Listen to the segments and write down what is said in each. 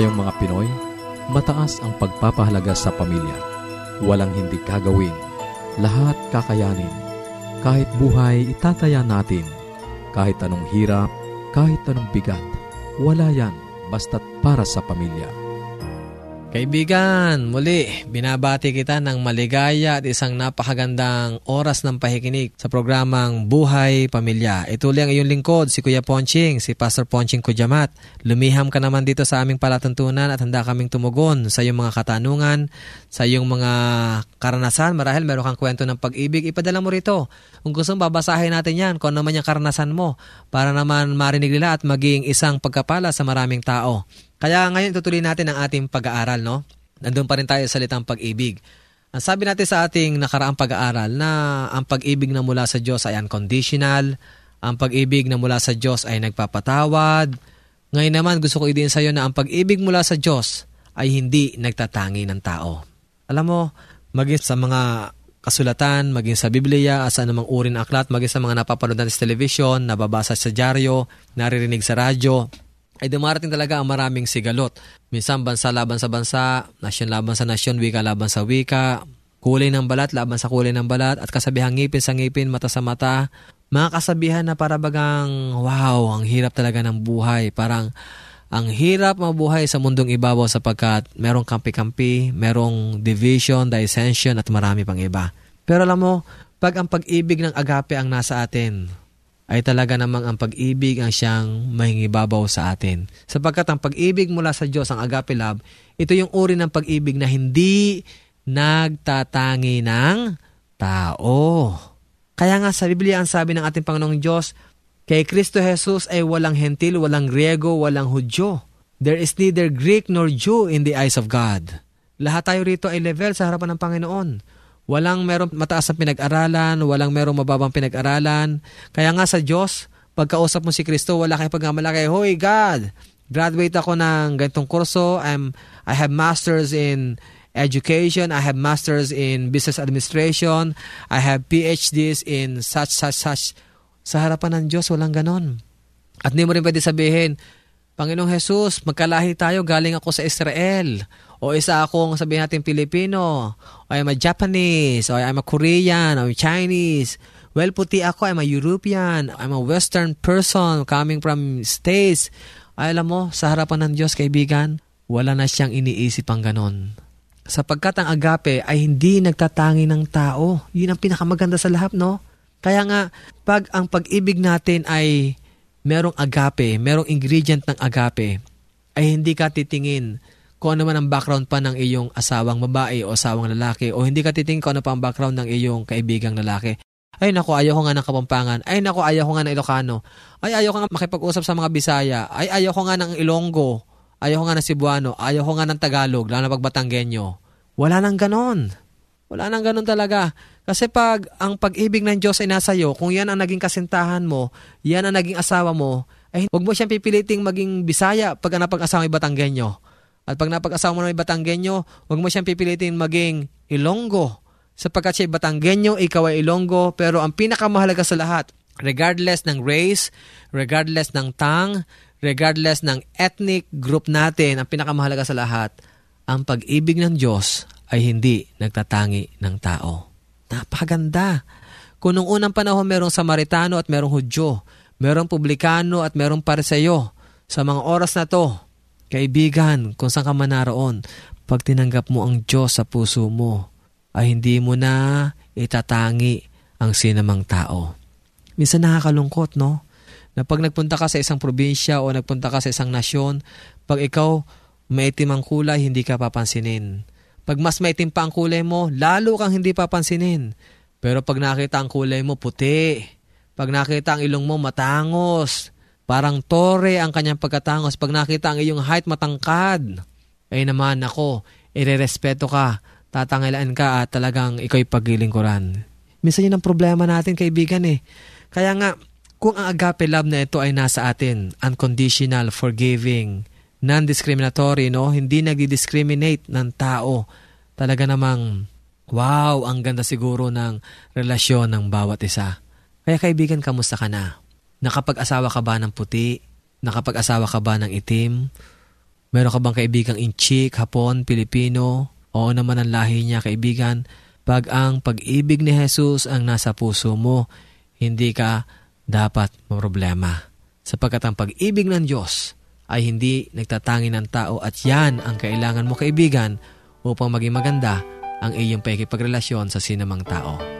Tayong mga Pinoy, mataas ang pagpapahalaga sa pamilya. Walang hindi kagawin. Lahat kakayanin. Kahit buhay, itataya natin. Kahit anong hirap, kahit anong bigat. Wala yan basta't para sa pamilya. Kaibigan, muli, binabati kita ng maligaya at isang napakagandang oras ng pahikinig sa programang Buhay Pamilya. Ituloy ang iyong lingkod, si Kuya Ponching, si Pastor Ponching Kujamat. Lumiham ka naman dito sa aming palatuntunan at handa kaming tumugon sa iyong mga katanungan, sa iyong mga karanasan. Marahil meron kang kwento ng pag-ibig, ipadala mo rito. Kung gusto mong babasahin natin yan, kung ano naman yung karanasan mo, para naman marinig nila at maging isang pagkapala sa maraming tao. Kaya ngayon tutuloy natin ang ating pag-aaral, no? Nandun pa rin tayo sa salitang pag-ibig. Ang sabi natin sa ating nakaraang pag-aaral na ang pag-ibig na mula sa Diyos ay unconditional, ang pag-ibig na mula sa Diyos ay nagpapatawad. Ngayon naman gusto ko i sa iyo na ang pag-ibig mula sa Diyos ay hindi nagtatangi ng tao. Alam mo, maging sa mga kasulatan, maging sa Biblia, sa anumang uri ng aklat, maging sa mga napapanood natin sa television, nababasa sa dyaryo, naririnig sa radyo, ay dumarating talaga ang maraming sigalot. Minsan bansa laban sa bansa, nasyon laban sa nasyon, wika laban sa wika, kulay ng balat laban sa kulay ng balat, at kasabihan ngipin sa ngipin, mata sa mata. Mga kasabihan na para bagang, wow, ang hirap talaga ng buhay. Parang, ang hirap mabuhay sa mundong ibabaw sapagkat merong kampi-kampi, merong division, dissension, at marami pang iba. Pero alam mo, pag ang pag-ibig ng agape ang nasa atin, ay talaga namang ang pag-ibig ang siyang mahingibabaw sa atin. Sapagkat ang pag-ibig mula sa Diyos, ang agape love, ito yung uri ng pag-ibig na hindi nagtatangi ng tao. Kaya nga sa Biblia ang sabi ng ating Panginoong Diyos, kay Kristo Jesus ay walang hentil, walang Griego, walang Hudyo. There is neither Greek nor Jew in the eyes of God. Lahat tayo rito ay level sa harapan ng Panginoon. Walang merong mataas na pinag-aralan, walang merong mababang pinag-aralan. Kaya nga sa Diyos, pagkausap mo si Kristo, wala kayong pagmamalaki, Hoy God, graduate ako ng ganitong kurso. I'm, I have masters in education. I have masters in business administration. I have PhDs in such, such, such. Sa harapan ng Diyos, walang ganon. At hindi mo rin pwede sabihin, Panginoong Jesus, magkalahi tayo, galing ako sa Israel. O isa akong sabihin natin Pilipino, o I'm a Japanese, o I'm a Korean, o I'm Chinese. Well, puti ako, I'm a European, I'm a Western person coming from States. Ay, alam mo, sa harapan ng Diyos, kaibigan, wala na siyang iniisip ang ganon. Sapagkat ang agape ay hindi nagtatangi ng tao. Yun ang pinakamaganda sa lahat, no? Kaya nga, pag ang pag-ibig natin ay merong agape, merong ingredient ng agape, ay hindi ka titingin kung ano man ang background pa ng iyong asawang babae o asawang lalaki o hindi ka titingin kung ano pa ang background ng iyong kaibigang lalaki. Ay nako, ayaw ko nga ng Kapampangan. Ay nako, ayaw ko nga ng Ilocano. Ay ayaw ko nga makipag-usap sa mga Bisaya. Ay ayaw ko nga ng Ilonggo. Ayaw ko nga ng Cebuano. Ayaw ko nga ng Tagalog, lalo na pag Batanggenyo. Wala nang ganon. Wala nang ganon talaga. Kasi pag ang pag-ibig ng Diyos ay nasa iyo, kung yan ang naging kasintahan mo, yan ang naging asawa mo, ay huwag mo siyang pipiliting maging Bisaya pag napag-asawa may Batanggenyo. At pag napag-asawa mo may Batanggenyo, huwag mo siyang pipiliting maging Ilonggo. Sapagkat siya Batanggenyo, ikaw ay Ilonggo, pero ang pinakamahalaga sa lahat, regardless ng race, regardless ng tang, regardless ng ethnic group natin, ang pinakamahalaga sa lahat, ang pag-ibig ng Diyos ay hindi nagtatangi ng tao. Napakaganda. Kung nung unang panahon merong Samaritano at merong Hudyo, merong Publikano at merong Pariseyo, sa mga oras na to, kaibigan, kung saan ka man naroon, pag tinanggap mo ang Diyos sa puso mo, ay hindi mo na itatangi ang sinamang tao. Minsan nakakalungkot, no? Na pag nagpunta ka sa isang probinsya o nagpunta ka sa isang nasyon, pag ikaw maitim ang kulay, hindi ka papansinin. Pag mas maitim pa ang kulay mo, lalo kang hindi papansinin. Pero pag nakita ang kulay mo, puti. Pag nakita ang ilong mo, matangos. Parang tore ang kanyang pagkatangos. Pag nakita ang iyong height, matangkad. Ay naman ako, irerespeto ka, tatangilaan ka at talagang ikaw'y paglilingkuran. Minsan yun ang problema natin, kaibigan eh. Kaya nga, kung ang agape love na ito ay nasa atin, unconditional, forgiving, non-discriminatory, no? Hindi nagdi-discriminate ng tao. Talaga namang, wow, ang ganda siguro ng relasyon ng bawat isa. Kaya kaibigan, kamusta ka na? Nakapag-asawa ka ba ng puti? Nakapag-asawa ka ba ng itim? Meron ka bang kaibigang inchik, hapon, Pilipino? Oo naman ang lahi niya, kaibigan. Pag ang pag-ibig ni Jesus ang nasa puso mo, hindi ka dapat problema. Sapagkat ang pag-ibig ng Diyos ay hindi nagtatangi ng tao at yan ang kailangan mo kaibigan upang maging maganda ang iyong pakikipagrelasyon sa sinamang tao.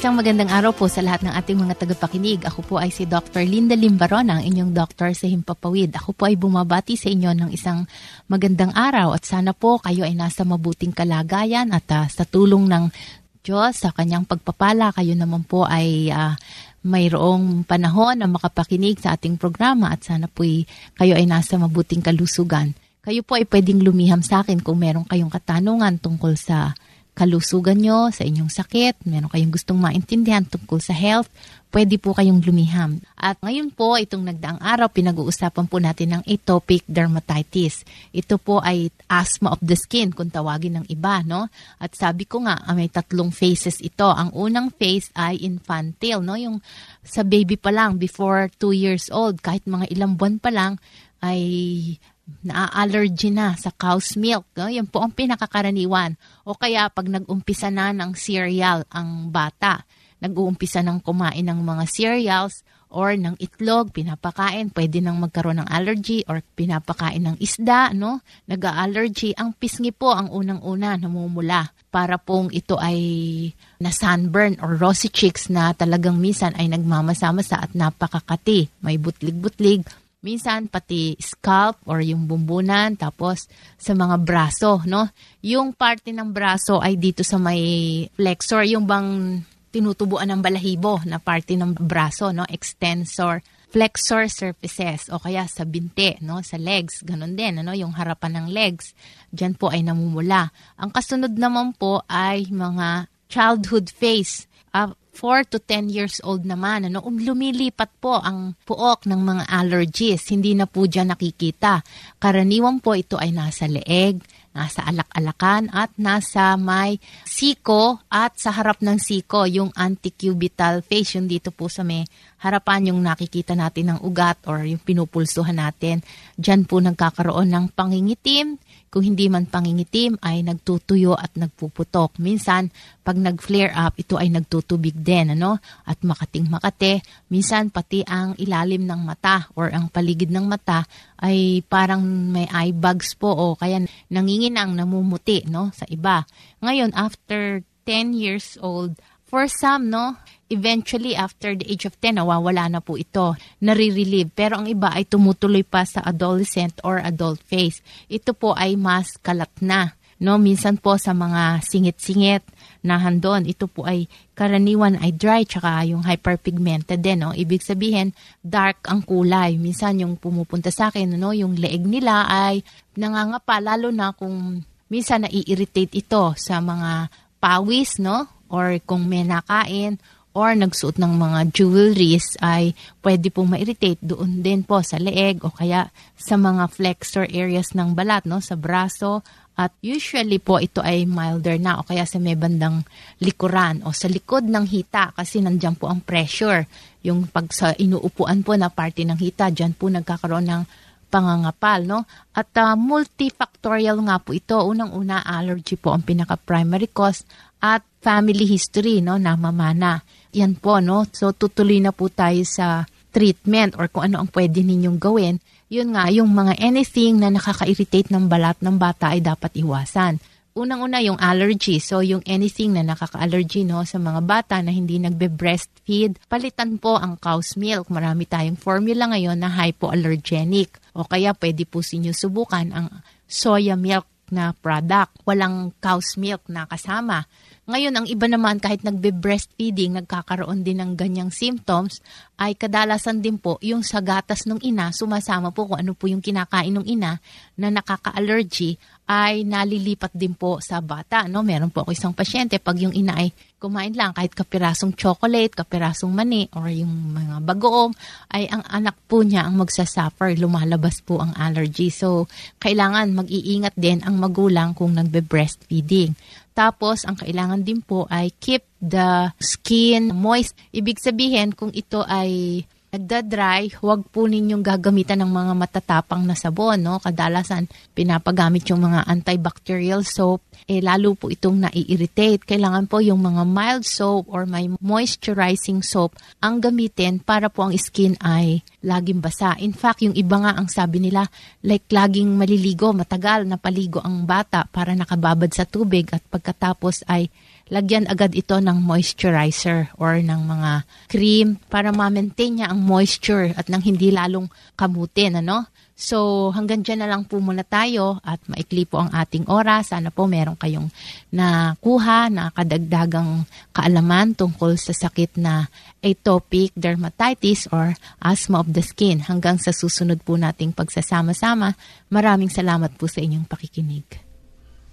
Isang magandang araw po sa lahat ng ating mga tagapakinig. Ako po ay si Dr. Linda Limbaron, ang inyong doktor sa Himpapawid. Ako po ay bumabati sa inyo ng isang magandang araw at sana po kayo ay nasa mabuting kalagayan at uh, sa tulong ng Diyos sa kanyang pagpapala, kayo naman po ay uh, mayroong panahon na makapakinig sa ating programa at sana po ay, kayo ay nasa mabuting kalusugan. Kayo po ay pwedeng lumiham sa akin kung meron kayong katanungan tungkol sa kalusugan nyo, sa inyong sakit, meron kayong gustong maintindihan tungkol sa health, pwede po kayong lumiham. At ngayon po, itong nagdaang araw, pinag-uusapan po natin ng atopic dermatitis. Ito po ay asthma of the skin, kung tawagin ng iba, no? At sabi ko nga, ah, may tatlong phases ito. Ang unang phase ay infantile, no? Yung sa baby pa lang, before 2 years old, kahit mga ilang buwan pa lang, ay na-allergy na sa cow's milk. No? Yan po ang pinakakaraniwan. O kaya pag nag-umpisa na ng cereal ang bata nag-uumpisa ng kumain ng mga cereals or ng itlog, pinapakain, pwede nang magkaroon ng allergy or pinapakain ng isda, no? Nag-allergy. Ang pisngi po ang unang-una namumula para pong ito ay na sunburn or rosy cheeks na talagang minsan ay nagmamasama-sa at napakakati. May butlig-butlig, minsan pati scalp or yung bumbunan, tapos sa mga braso, no? Yung parte ng braso ay dito sa may flexor, yung bang tinutubuan ng balahibo na parte ng braso, no? Extensor, flexor surfaces o kaya sa binti, no? Sa legs, ganun din, ano? Yung harapan ng legs. Diyan po ay namumula. Ang kasunod naman po ay mga childhood phase. Uh, 4 to 10 years old naman, ano, um, lumilipat po ang puok ng mga allergies. Hindi na po dyan nakikita. Karaniwan po ito ay nasa leeg, nasa alak-alakan at nasa may siko at sa harap ng siko, yung anticubital face, yung dito po sa may harapan yung nakikita natin ng ugat or yung pinupulsuhan natin. Diyan po nagkakaroon ng pangingitim, kung hindi man pangingitim ay nagtutuyo at nagpuputok. Minsan, pag nag-flare up, ito ay nagtutubig din, ano? At makating makate. Minsan, pati ang ilalim ng mata or ang paligid ng mata ay parang may eye bags po o kaya nanginginang namumuti, no? Sa iba. Ngayon, after 10 years old, for some, no, eventually after the age of 10, nawawala na po ito, nare-relieve. Pero ang iba ay tumutuloy pa sa adolescent or adult phase. Ito po ay mas kalat na. No, minsan po sa mga singit-singit na handon, ito po ay karaniwan ay dry tsaka yung hyperpigmented din. No? Ibig sabihin, dark ang kulay. Minsan yung pumupunta sa akin, no, yung leeg nila ay nangangapa, lalo na kung minsan nai-irritate ito sa mga pawis, no? Or kung may nakain or nagsuot ng mga jewelries ay pwede pong ma-irritate doon din po sa leeg o kaya sa mga flexor areas ng balat, no? sa braso. At usually po ito ay milder na o kaya sa may bandang likuran o sa likod ng hita kasi nandiyan po ang pressure. Yung pag sa inuupuan po na parte ng hita, dyan po nagkakaroon ng pangangapal, no? At uh, multifactorial nga po ito. Unang-una, allergy po ang pinaka-primary cause at family history, no, na mamana. Yan po, no? So, tutuloy na po tayo sa treatment or kung ano ang pwede ninyong gawin. Yun nga, yung mga anything na nakaka-irritate ng balat ng bata ay dapat iwasan. Unang-una yung allergy. So, yung anything na nakaka-allergy no, sa mga bata na hindi nagbe-breastfeed, palitan po ang cow's milk. Marami tayong formula ngayon na hypoallergenic. O kaya pwede po sinyo subukan ang soya milk na product. Walang cow's milk na kasama. Ngayon, ang iba naman kahit nagbe-breastfeeding, nagkakaroon din ng ganyang symptoms, ay kadalasan din po yung sa gatas ng ina, sumasama po kung ano po yung kinakain ng ina na nakaka-allergy, ay nalilipat din po sa bata. No? Meron po ako isang pasyente, pag yung ina ay kumain lang kahit kapirasong chocolate, kapirasong mani, or yung mga bagoong, ay ang anak po niya ang magsasuffer, lumalabas po ang allergy. So, kailangan mag-iingat din ang magulang kung nagbe-breastfeeding. Tapos, ang kailangan din po ay keep the skin moist. Ibig sabihin, kung ito ay nagda-dry, huwag po ninyong gagamitan ng mga matatapang na sabon. No? Kadalasan, pinapagamit yung mga antibacterial soap. Eh, lalo po itong nai-irritate. Kailangan po yung mga mild soap or may moisturizing soap ang gamitin para po ang skin ay laging basa. In fact, yung iba nga ang sabi nila, like laging maliligo, matagal na paligo ang bata para nakababad sa tubig at pagkatapos ay lagyan agad ito ng moisturizer or ng mga cream para ma-maintain niya ang moisture at nang hindi lalong kamutin, ano? So, hanggang dyan na lang po muna tayo at maikli po ang ating oras. Sana po meron kayong nakuha, na kadagdagang kaalaman tungkol sa sakit na atopic dermatitis or asthma of the skin. Hanggang sa susunod po nating pagsasama-sama, maraming salamat po sa inyong pakikinig.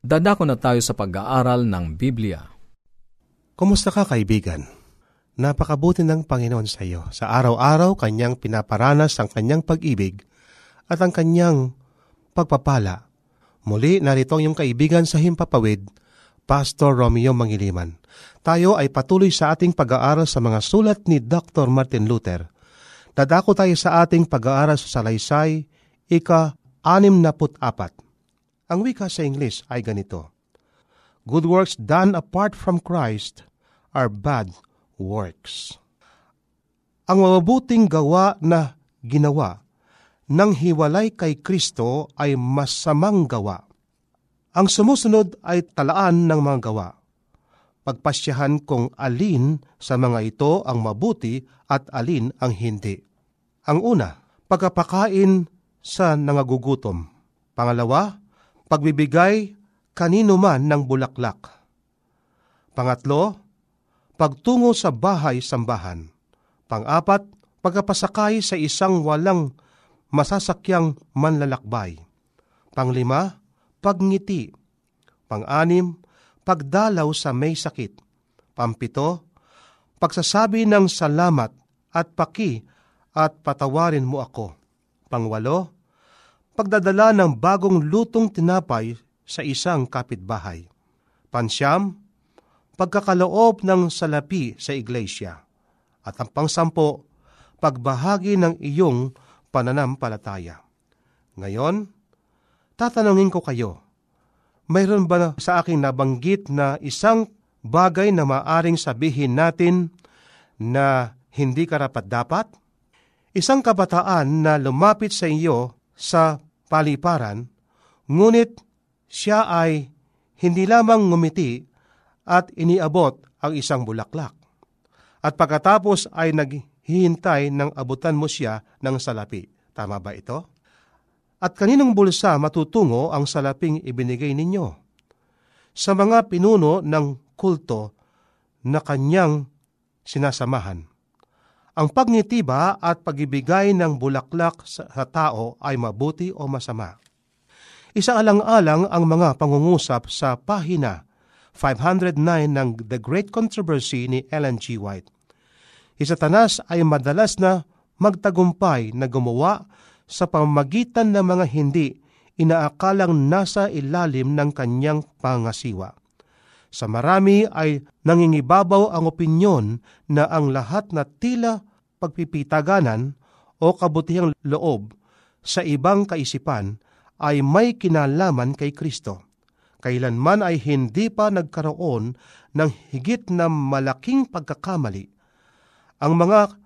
Dadako na tayo sa pag-aaral ng Biblia. Kumusta ka kaibigan? Napakabuti ng Panginoon sa iyo. Sa araw-araw, Kanyang pinaparanas ang Kanyang pag-ibig at ang Kanyang pagpapala. Muli, narito ang iyong kaibigan sa Himpapawid, Pastor Romeo Mangiliman. Tayo ay patuloy sa ating pag-aaral sa mga sulat ni Dr. Martin Luther. Dadako tayo sa ating pag-aaral sa Salaysay, ika-anim na apat. Ang wika sa English ay ganito, Good works done apart from Christ are bad works. Ang mabuting gawa na ginawa nang hiwalay kay Kristo ay masamang gawa. Ang sumusunod ay talaan ng mga gawa. Pagpasyahan kung alin sa mga ito ang mabuti at alin ang hindi. Ang una, pagkapakain sa nangagugutom. Pangalawa, pagbibigay kanino man ng bulaklak. Pangatlo, pagtungo sa bahay-sambahan. Pang-apat, pagkapasakay sa isang walang masasakyang manlalakbay. Panglima, pagngiti. Pang-anim, pagdalaw sa may sakit. Pampito, pagsasabi ng salamat at paki at patawarin mo ako. Pangwalo, pagdadala ng bagong lutong tinapay sa isang kapitbahay. Pansyam, pagkakaloob ng salapi sa iglesia. At ang pangsampo, pagbahagi ng iyong pananampalataya. Ngayon, tatanungin ko kayo, mayroon ba sa aking nabanggit na isang bagay na maaring sabihin natin na hindi karapat-dapat? Isang kabataan na lumapit sa iyo sa paliparan, ngunit siya ay hindi lamang ngumiti at iniabot ang isang bulaklak. At pagkatapos ay naghihintay ng abutan mo siya ng salapi. Tama ba ito? At kaninong bulsa matutungo ang salaping ibinigay ninyo? Sa mga pinuno ng kulto na kanyang sinasamahan. Ang pagngiti ba at pagibigay ng bulaklak sa, tao ay mabuti o masama? Isa alang-alang ang mga pangungusap sa pahina 509 ng The Great Controversy ni Ellen G. White. Isatanas ay madalas na magtagumpay na gumawa sa pamagitan ng mga hindi inaakalang nasa ilalim ng kanyang pangasiwa. Sa marami ay nangingibabaw ang opinyon na ang lahat na tila pagpipitaganan o kabutihang loob sa ibang kaisipan ay may kinalaman kay Kristo. Kailanman ay hindi pa nagkaroon ng higit na malaking pagkakamali. Ang mga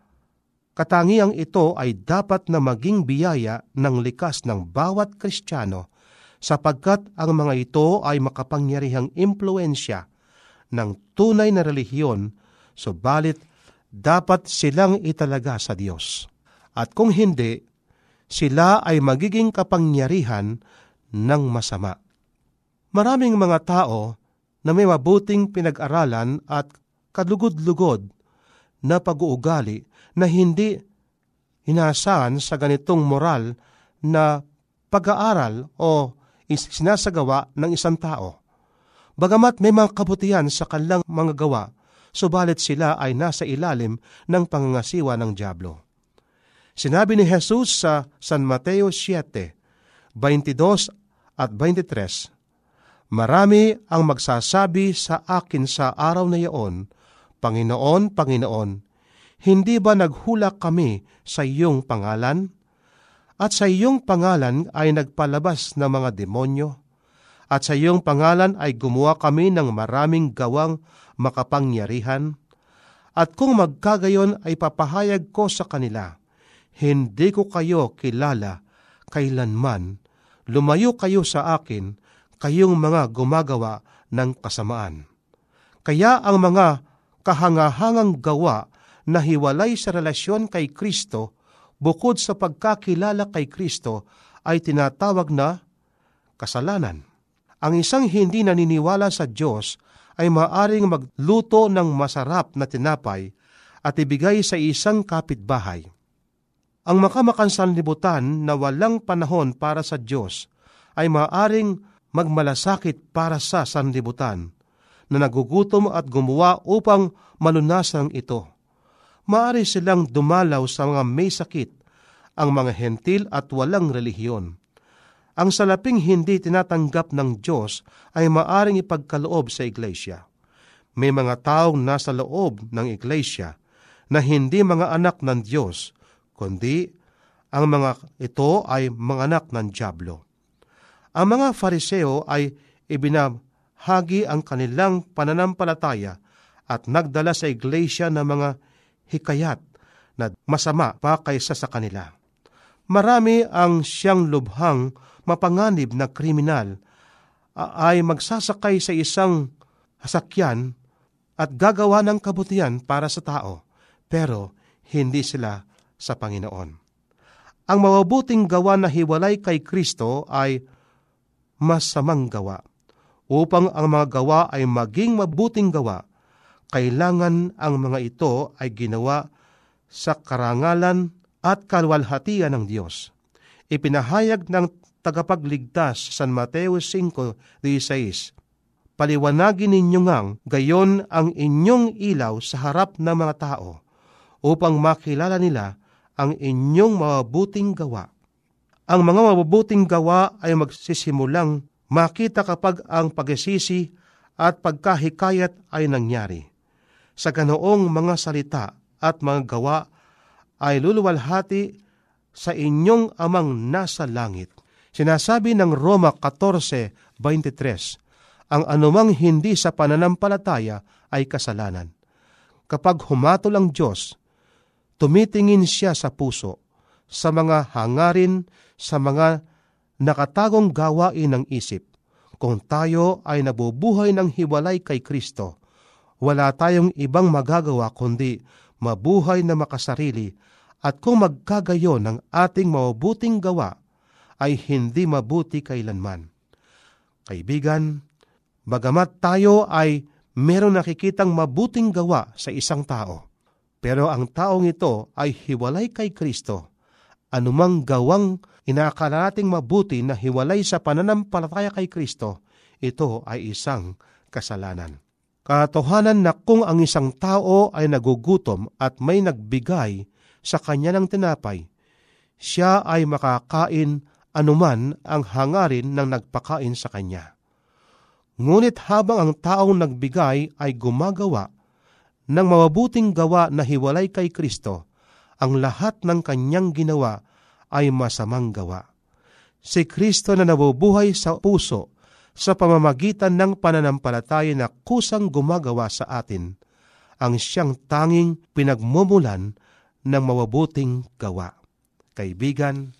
katangiang ito ay dapat na maging biyaya ng likas ng bawat Kristiyano sapagkat ang mga ito ay makapangyarihang impluensya ng tunay na relihiyon, subalit dapat silang italaga sa Diyos. At kung hindi, sila ay magiging kapangyarihan ng masama. Maraming mga tao na may mabuting pinag-aralan at kalugod-lugod na pag-uugali na hindi inaasahan sa ganitong moral na pag-aaral o sinasagawa ng isang tao. Bagamat may mga kabutihan sa kanilang mga gawa, subalit sila ay nasa ilalim ng pangangasiwa ng Diablo. Sinabi ni Jesus sa San Mateo 7, 22 at 23, Marami ang magsasabi sa akin sa araw na iyon, Panginoon, Panginoon, hindi ba naghulak kami sa iyong pangalan? At sa iyong pangalan ay nagpalabas ng mga demonyo? At sa iyong pangalan ay gumawa kami ng maraming gawang makapangyarihan? At kung magkagayon ay papahayag ko sa kanila, hindi ko kayo kilala kailanman. Lumayo kayo sa akin, kayong mga gumagawa ng kasamaan. Kaya ang mga kahangahangang gawa na hiwalay sa relasyon kay Kristo bukod sa pagkakilala kay Kristo ay tinatawag na kasalanan. Ang isang hindi naniniwala sa Diyos ay maaring magluto ng masarap na tinapay at ibigay sa isang kapitbahay. Ang makamakansan libutan na walang panahon para sa Diyos ay maaring magmalasakit para sa sanlibutan na nagugutom at gumawa upang malunasan ito maari silang dumalaw sa mga may sakit, ang mga hentil at walang relihiyon. Ang salaping hindi tinatanggap ng Diyos ay maaring ipagkaloob sa iglesia. May mga taong nasa loob ng iglesia na hindi mga anak ng Diyos, kundi ang mga ito ay mga anak ng Diablo. Ang mga fariseo ay ibinahagi ang kanilang pananampalataya at nagdala sa iglesia ng mga hikayat na masama pa kaysa sa kanila. Marami ang siyang lubhang mapanganib na kriminal ay magsasakay sa isang hasakyan at gagawa ng kabutihan para sa tao, pero hindi sila sa Panginoon. Ang mawabuting gawa na hiwalay kay Kristo ay masamang gawa. Upang ang mga gawa ay maging mabuting gawa, kailangan ang mga ito ay ginawa sa karangalan at kalwalhatian ng Diyos. Ipinahayag ng tagapagligtas San Mateo 5.16 Paliwanagin ninyo ngang gayon ang inyong ilaw sa harap ng mga tao upang makilala nila ang inyong mabuting gawa. Ang mga mabubuting gawa ay magsisimulang makita kapag ang pagsisisi at pagkahikayat ay nangyari sa ganoong mga salita at mga gawa ay luluwalhati sa inyong amang nasa langit. Sinasabi ng Roma 14.23, ang anumang hindi sa pananampalataya ay kasalanan. Kapag humatol ang Diyos, tumitingin siya sa puso, sa mga hangarin, sa mga nakatagong gawain ng isip. Kung tayo ay nabubuhay ng hiwalay kay Kristo, wala tayong ibang magagawa kundi mabuhay na makasarili at kung magkagayon ng ating mabuting gawa ay hindi mabuti kailanman. Kaibigan, bagamat tayo ay meron nakikitang mabuting gawa sa isang tao, pero ang taong ito ay hiwalay kay Kristo, anumang gawang inaakala nating mabuti na hiwalay sa pananampalataya kay Kristo, ito ay isang kasalanan. Katotohanan na kung ang isang tao ay nagugutom at may nagbigay sa kanya ng tinapay, siya ay makakain anuman ang hangarin ng nagpakain sa kanya. Ngunit habang ang taong nagbigay ay gumagawa ng mawabuting gawa na hiwalay kay Kristo, ang lahat ng kanyang ginawa ay masamang gawa. Si Kristo na nabubuhay sa puso sa pamamagitan ng pananampalataya na kusang gumagawa sa atin ang siyang tanging pinagmumulan ng mawabuting gawa. Kaibigan,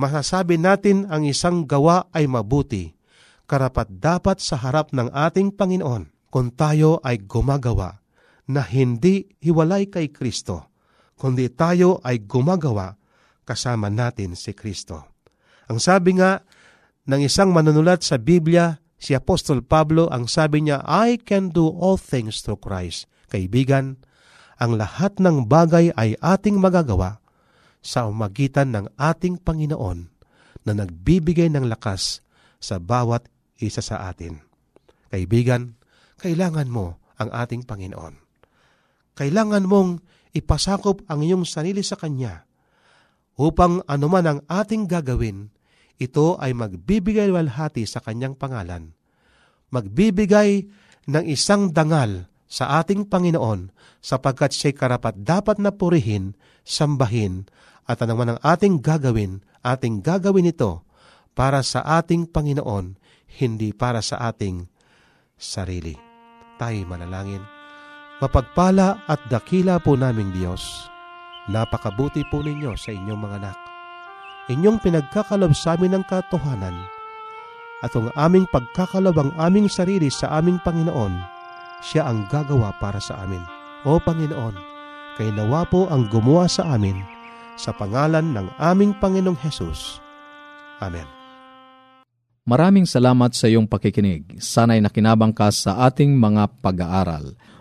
masasabi natin ang isang gawa ay mabuti, karapat dapat sa harap ng ating Panginoon kung tayo ay gumagawa na hindi hiwalay kay Kristo, kundi tayo ay gumagawa kasama natin si Kristo. Ang sabi nga ng isang manunulat sa Biblia, si Apostol Pablo, ang sabi niya, I can do all things through Christ. Kaibigan, ang lahat ng bagay ay ating magagawa sa umagitan ng ating Panginoon na nagbibigay ng lakas sa bawat isa sa atin. Kaibigan, kailangan mo ang ating Panginoon. Kailangan mong ipasakop ang iyong sarili sa Kanya upang anuman ang ating gagawin, ito ay magbibigay walhati sa Kanyang pangalan. Magbibigay ng isang dangal sa ating Panginoon sapagkat siya'y karapat dapat na purihin, sambahin, at anuman ang ating gagawin, ating gagawin ito para sa ating Panginoon, hindi para sa ating sarili. Tayo manalangin. Mapagpala at dakila po naming Diyos. Napakabuti po ninyo sa inyong mga anak. Inyong pinagkakalob sa amin ng katotohanan at ang aming pagkakalob ang aming sarili sa aming Panginoon, siya ang gagawa para sa amin. O Panginoon, kay nawa po ang gumawa sa amin sa pangalan ng aming Panginoong Hesus. Amen. Maraming salamat sa iyong pakikinig. Sana'y nakinabang ka sa ating mga pag-aaral.